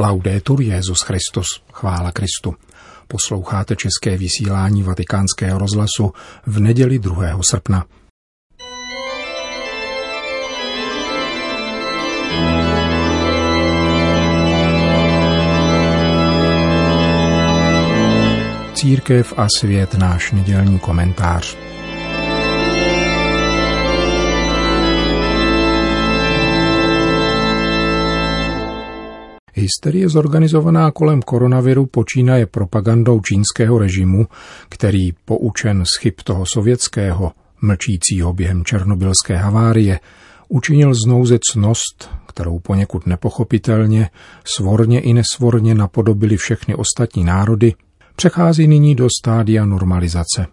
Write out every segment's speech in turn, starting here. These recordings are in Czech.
Laudetur Jezus Christus, chvála Kristu. Posloucháte české vysílání Vatikánského rozhlasu v neděli 2. srpna. Církev a svět náš nedělní komentář. Hysterie zorganizovaná kolem koronaviru počínaje propagandou čínského režimu, který, poučen z chyb toho sovětského, mlčícího během černobylské havárie, učinil znouzecnost, kterou poněkud nepochopitelně, svorně i nesvorně napodobili všechny ostatní národy, přechází nyní do stádia normalizace.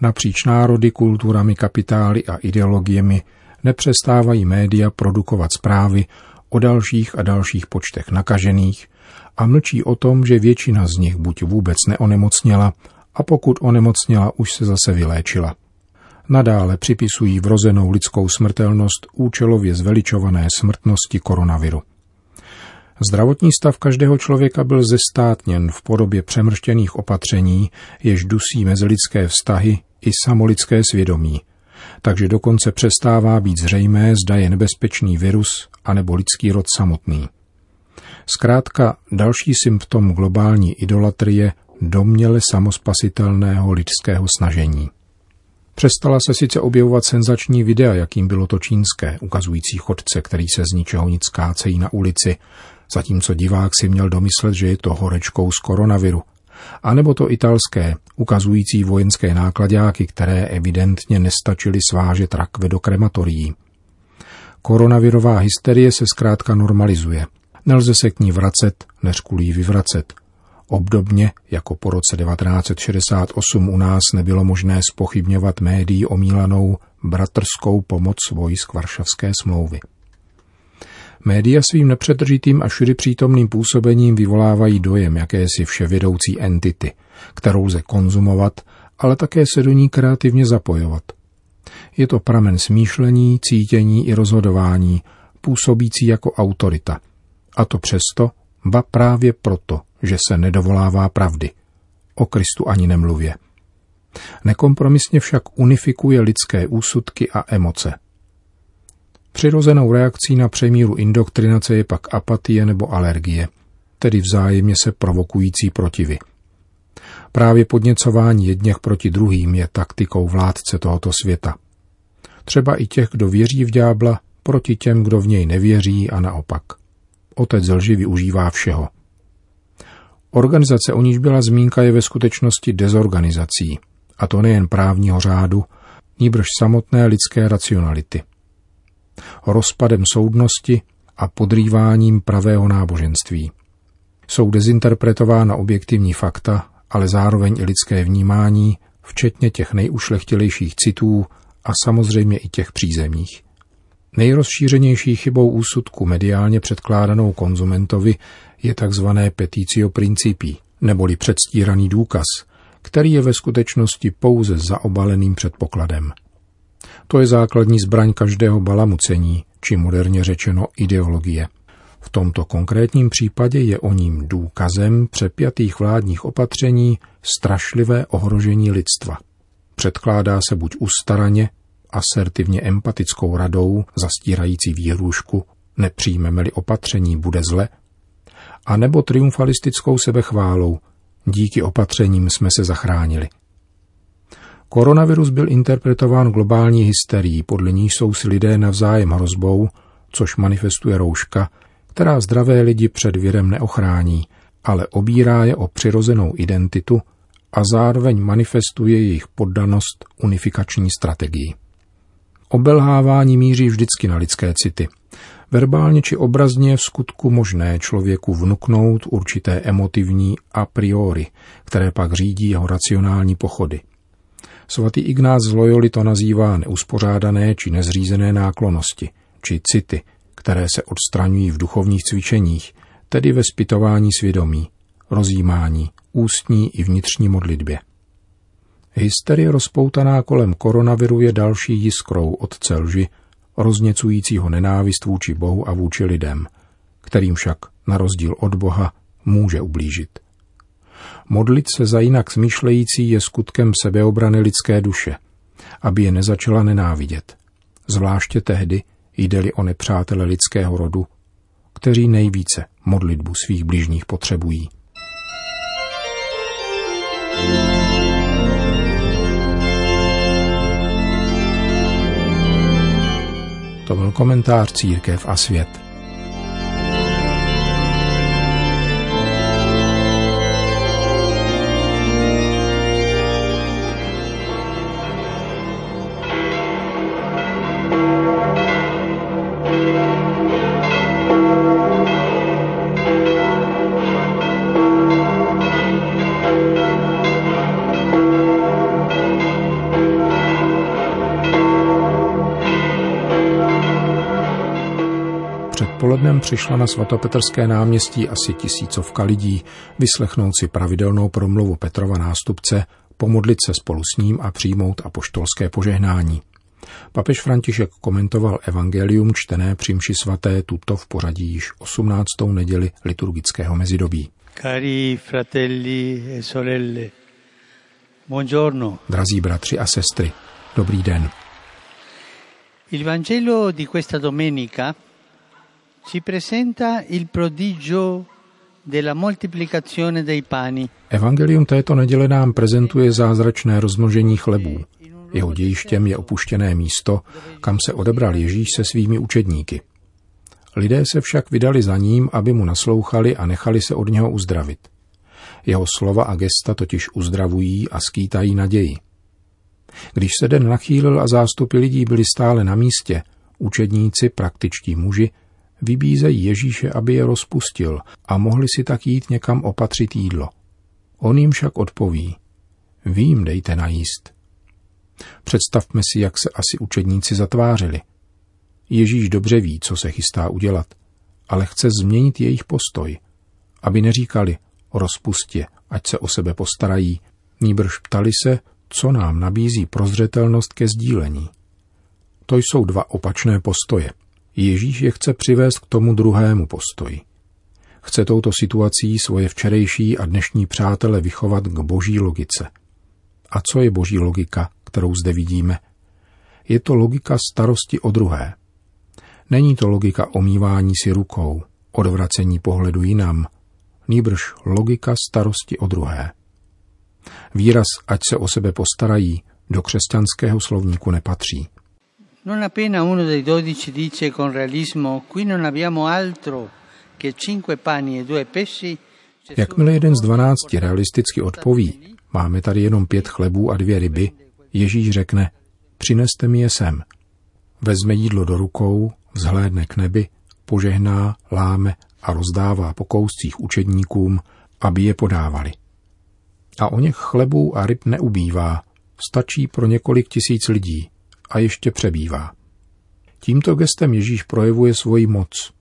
Napříč národy, kulturami, kapitály a ideologiemi nepřestávají média produkovat zprávy o dalších a dalších počtech nakažených a mlčí o tom, že většina z nich buď vůbec neonemocněla a pokud onemocněla, už se zase vyléčila. Nadále připisují vrozenou lidskou smrtelnost účelově zveličované smrtnosti koronaviru. Zdravotní stav každého člověka byl zestátněn v podobě přemrštěných opatření, jež dusí mezilidské vztahy i samolidské svědomí, takže dokonce přestává být zřejmé, zda je nebezpečný virus anebo lidský rod samotný. Zkrátka další symptom globální idolatrie domněle samospasitelného lidského snažení. Přestala se sice objevovat senzační videa, jakým bylo to čínské, ukazující chodce, který se z ničeho nic kácejí na ulici, zatímco divák si měl domyslet, že je to horečkou z koronaviru. A nebo to italské, ukazující vojenské nákladáky, které evidentně nestačily svážet rakve do krematorií. Koronavirová hysterie se zkrátka normalizuje. Nelze se k ní vracet, než kvůli vyvracet. Obdobně jako po roce 1968 u nás nebylo možné spochybňovat médií omílanou bratrskou pomoc vojsk Varšavské smlouvy. Média svým nepřetržitým a všudy přítomným působením vyvolávají dojem jakési vševědoucí entity, kterou lze konzumovat, ale také se do ní kreativně zapojovat. Je to pramen smýšlení, cítění i rozhodování, působící jako autorita. A to přesto, ba právě proto, že se nedovolává pravdy. O Kristu ani nemluvě. Nekompromisně však unifikuje lidské úsudky a emoce – Přirozenou reakcí na přemíru indoktrinace je pak apatie nebo alergie, tedy vzájemně se provokující protivy. Právě podněcování jedněch proti druhým je taktikou vládce tohoto světa. Třeba i těch, kdo věří v ďábla, proti těm, kdo v něj nevěří a naopak. Otec lži využívá všeho. Organizace, o níž byla zmínka, je ve skutečnosti dezorganizací, a to nejen právního řádu, níbrž samotné lidské racionality – rozpadem soudnosti a podrýváním pravého náboženství. Jsou dezinterpretována objektivní fakta, ale zároveň i lidské vnímání, včetně těch nejušlechtilejších citů a samozřejmě i těch přízemních. Nejrozšířenější chybou úsudku mediálně předkládanou konzumentovi je tzv. peticio principi, neboli předstíraný důkaz, který je ve skutečnosti pouze zaobaleným předpokladem. To je základní zbraň každého balamucení, či moderně řečeno ideologie. V tomto konkrétním případě je o ním důkazem přepjatých vládních opatření strašlivé ohrožení lidstva. Předkládá se buď ustaraně, asertivně empatickou radou, zastírající výhrušku, nepřijmeme-li opatření, bude zle, a nebo triumfalistickou sebechválou, díky opatřením jsme se zachránili. Koronavirus byl interpretován globální hysterií, podle ní jsou si lidé navzájem hrozbou, což manifestuje rouška, která zdravé lidi před virem neochrání, ale obírá je o přirozenou identitu a zároveň manifestuje jejich poddanost unifikační strategii. Obelhávání míří vždycky na lidské city. Verbálně či obrazně v skutku možné člověku vnuknout určité emotivní a priori, které pak řídí jeho racionální pochody – Svatý Ignác z Loyoli to nazývá neuspořádané či nezřízené náklonosti, či city, které se odstraňují v duchovních cvičeních, tedy ve spytování svědomí, rozjímání, ústní i vnitřní modlitbě. Hysterie rozpoutaná kolem koronaviru je další jiskrou od celži, rozněcujícího nenávist vůči Bohu a vůči lidem, kterým však na rozdíl od Boha, může ublížit. Modlit se za jinak smýšlející je skutkem sebeobrany lidské duše, aby je nezačala nenávidět. Zvláště tehdy, jde-li o nepřátele lidského rodu, kteří nejvíce modlitbu svých bližních potřebují. To byl komentář Církev a svět. Předpolednem přišla na svatopetrské náměstí asi tisícovka lidí vyslechnout si pravidelnou promluvu Petrova nástupce, pomodlit se spolu s ním a přijmout apoštolské požehnání. Papež František komentoval evangelium čtené při mši svaté tuto v pořadí již 18. neděli liturgického mezidobí. Cari fratelli e sorelle, buongiorno. Drazí bratři a sestry, dobrý den. Il Vangelo di questa domenica ci presenta il prodigio della moltiplicazione dei pani. Evangelium této neděle nám prezentuje zázračné rozmnožení chlebů. Jeho dějištěm je opuštěné místo, kam se odebral Ježíš se svými učedníky. Lidé se však vydali za ním, aby mu naslouchali a nechali se od něho uzdravit. Jeho slova a gesta totiž uzdravují a skýtají naději. Když se den nachýlil a zástupy lidí byli stále na místě, učedníci, praktičtí muži, vybízejí Ježíše, aby je rozpustil a mohli si tak jít někam opatřit jídlo. On jim však odpoví, vy jim dejte najíst. Představme si, jak se asi učedníci zatvářili. Ježíš dobře ví, co se chystá udělat, ale chce změnit jejich postoj, aby neříkali rozpustě, ať se o sebe postarají, nýbrž ptali se, co nám nabízí prozřetelnost ke sdílení. To jsou dva opačné postoje – Ježíš je chce přivést k tomu druhému postoji. Chce touto situací svoje včerejší a dnešní přátele vychovat k boží logice. A co je boží logika, kterou zde vidíme? Je to logika starosti o druhé. Není to logika omývání si rukou, odvracení pohledu jinam, nýbrž logika starosti o druhé. Výraz, ať se o sebe postarají, do křesťanského slovníku nepatří. Non appena uno dei dodici dice con realismo qui non abbiamo altro che cinque pani e due pesci, Jakmile jeden z dvanácti realisticky odpoví, máme tady jenom pět chlebů a dvě ryby, Ježíš řekne, přineste mi je sem. Vezme jídlo do rukou, vzhlédne k nebi, požehná, láme a rozdává po kouscích učedníkům, aby je podávali. A o něch chlebů a ryb neubývá, stačí pro několik tisíc lidí, a ještě přebývá. Tímto gestem Ježíš projevuje svoji moc,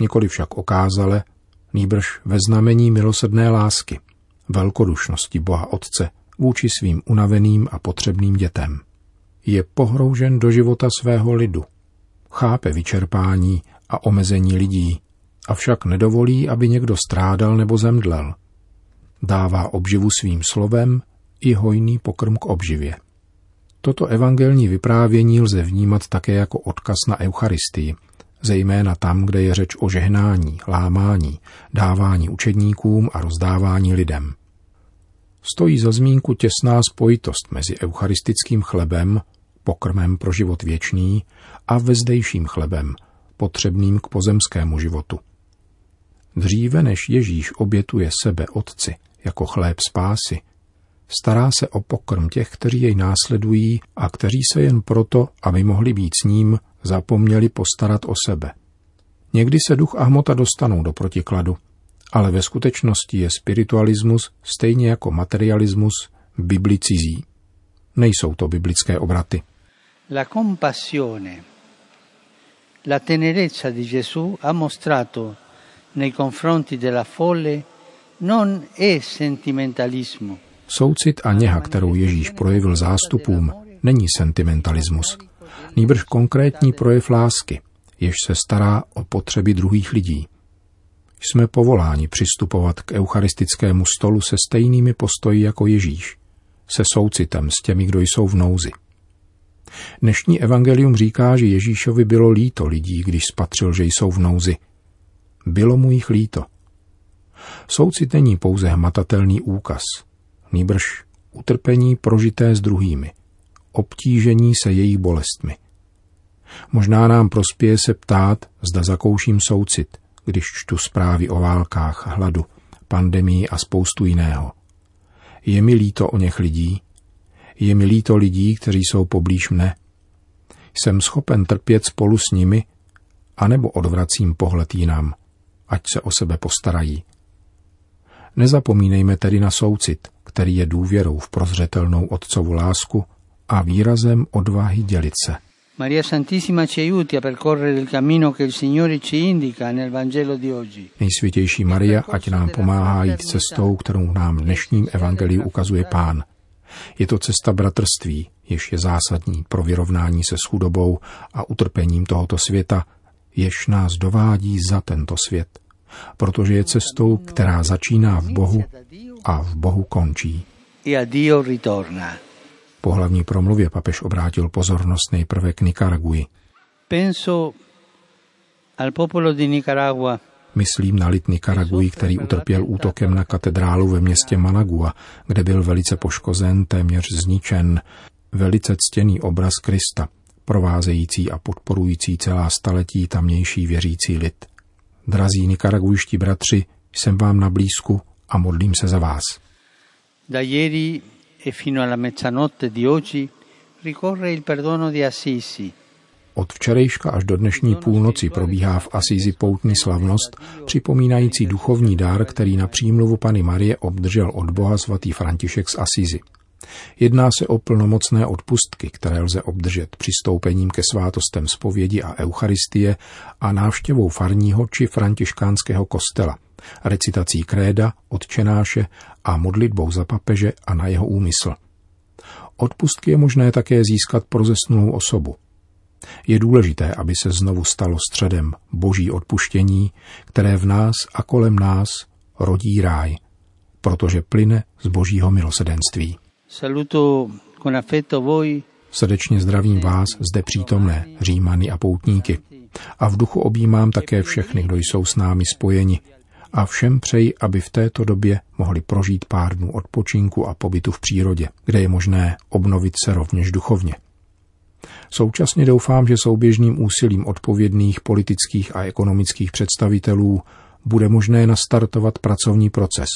nikoli však okázale, nýbrž ve znamení milosedné lásky, velkodušnosti Boha Otce vůči svým unaveným a potřebným dětem. Je pohroužen do života svého lidu, chápe vyčerpání a omezení lidí, avšak nedovolí, aby někdo strádal nebo zemdlel. Dává obživu svým slovem i hojný pokrm k obživě. Toto evangelní vyprávění lze vnímat také jako odkaz na Eucharistii, zejména tam, kde je řeč o žehnání, lámání, dávání učedníkům a rozdávání lidem. Stojí za zmínku těsná spojitost mezi eucharistickým chlebem, pokrmem pro život věčný, a vezdejším chlebem, potřebným k pozemskému životu. Dříve než Ježíš obětuje sebe Otci jako chléb spásy, Stará se o pokrm těch, kteří jej následují a kteří se jen proto, aby mohli být s ním, zapomněli postarat o sebe. Někdy se duch a hmota dostanou do protikladu, ale ve skutečnosti je spiritualismus stejně jako materialismus biblicizí. Nejsou to biblické obraty. La compassione, la tenerezza di Gesù ha mostrato nei confronti della folle non è sentimentalismo, Soucit a něha, kterou Ježíš projevil zástupům, není sentimentalismus, nýbrž konkrétní projev lásky, jež se stará o potřeby druhých lidí. Jsme povoláni přistupovat k eucharistickému stolu se stejnými postoji jako Ježíš, se soucitem s těmi, kdo jsou v nouzi. Dnešní evangelium říká, že Ježíšovi bylo líto lidí, když spatřil, že jsou v nouzi. Bylo mu jich líto. Soucit není pouze hmatatelný úkaz, nýbrž utrpení prožité s druhými, obtížení se jejich bolestmi. Možná nám prospěje se ptát, zda zakouším soucit, když čtu zprávy o válkách, hladu, pandemii a spoustu jiného. Je mi líto o něch lidí, je mi líto lidí, kteří jsou poblíž mne. Jsem schopen trpět spolu s nimi, anebo odvracím pohled jinam, ať se o sebe postarají. Nezapomínejme tedy na soucit, který je důvěrou v prozřetelnou otcovu lásku a výrazem odvahy dělit se. Maria Santissima ci aiuti a percorrere il cammino che il Signore ci indica nel Vangelo di oggi. Nejsvětější Maria, ať nám pomáhá jít cestou, kterou nám dnešním evangeliu ukazuje Pán. Je to cesta bratrství, jež je zásadní pro vyrovnání se s chudobou a utrpením tohoto světa, jež nás dovádí za tento svět, protože je cestou, která začíná v Bohu a v Bohu končí. E. Po hlavní promluvě papež obrátil pozornost nejprve k Nikaraguji. Penso al popolo di Nicaragua Myslím na lid Nikaraguji, který utrpěl útokem na katedrálu ve městě Managua, kde byl velice poškozen, téměř zničen, velice ctěný obraz Krista, provázející a podporující celá staletí tamnější věřící lid. Drazí nikaragujští bratři, jsem vám na blízku a modlím se za vás. Da ieri e fino alla mezzanotte di oggi ricorre il perdono di Assisi, od včerejška až do dnešní půlnoci probíhá v Asízi poutní slavnost, připomínající duchovní dár, který na přímluvu Pany Marie obdržel od Boha svatý František z Asízy. Jedná se o plnomocné odpustky, které lze obdržet přistoupením ke svátostem zpovědi a eucharistie a návštěvou farního či františkánského kostela, recitací kréda, odčenáše a modlitbou za papeže a na jeho úmysl. Odpustky je možné také získat pro zesnulou osobu, je důležité, aby se znovu stalo středem boží odpuštění, které v nás a kolem nás rodí ráj, protože plyne z božího milosedenství. Saluto con affetto voi. Srdečně zdravím vás zde přítomné, římany a poutníky. A v duchu objímám také všechny, kdo jsou s námi spojeni. A všem přeji, aby v této době mohli prožít pár dnů odpočinku a pobytu v přírodě, kde je možné obnovit se rovněž duchovně. Současně doufám, že souběžným úsilím odpovědných politických a ekonomických představitelů bude možné nastartovat pracovní proces.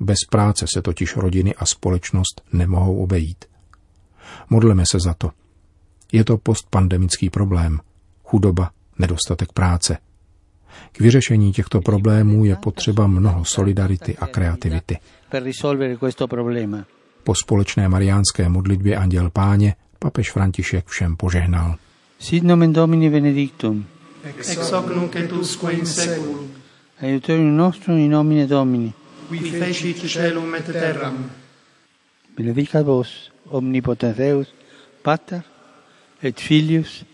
Bez práce se totiž rodiny a společnost nemohou obejít. Modleme se za to. Je to postpandemický problém. Chudoba, nedostatek práce. K vyřešení těchto problémů je potřeba mnoho solidarity a kreativity. Po společné mariánské modlitbě Anděl Páně papež František všem požehnal. Sit nomen Domini benedictum. Ex hoc nunc et usque in seculum. Aiutorium nostrum in nomine Domini. Qui fecit celum et terram. Benedicat vos, omnipotens Deus, Pater, et Filius,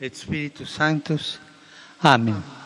et Spiritus Sanctus. Amen. Končíme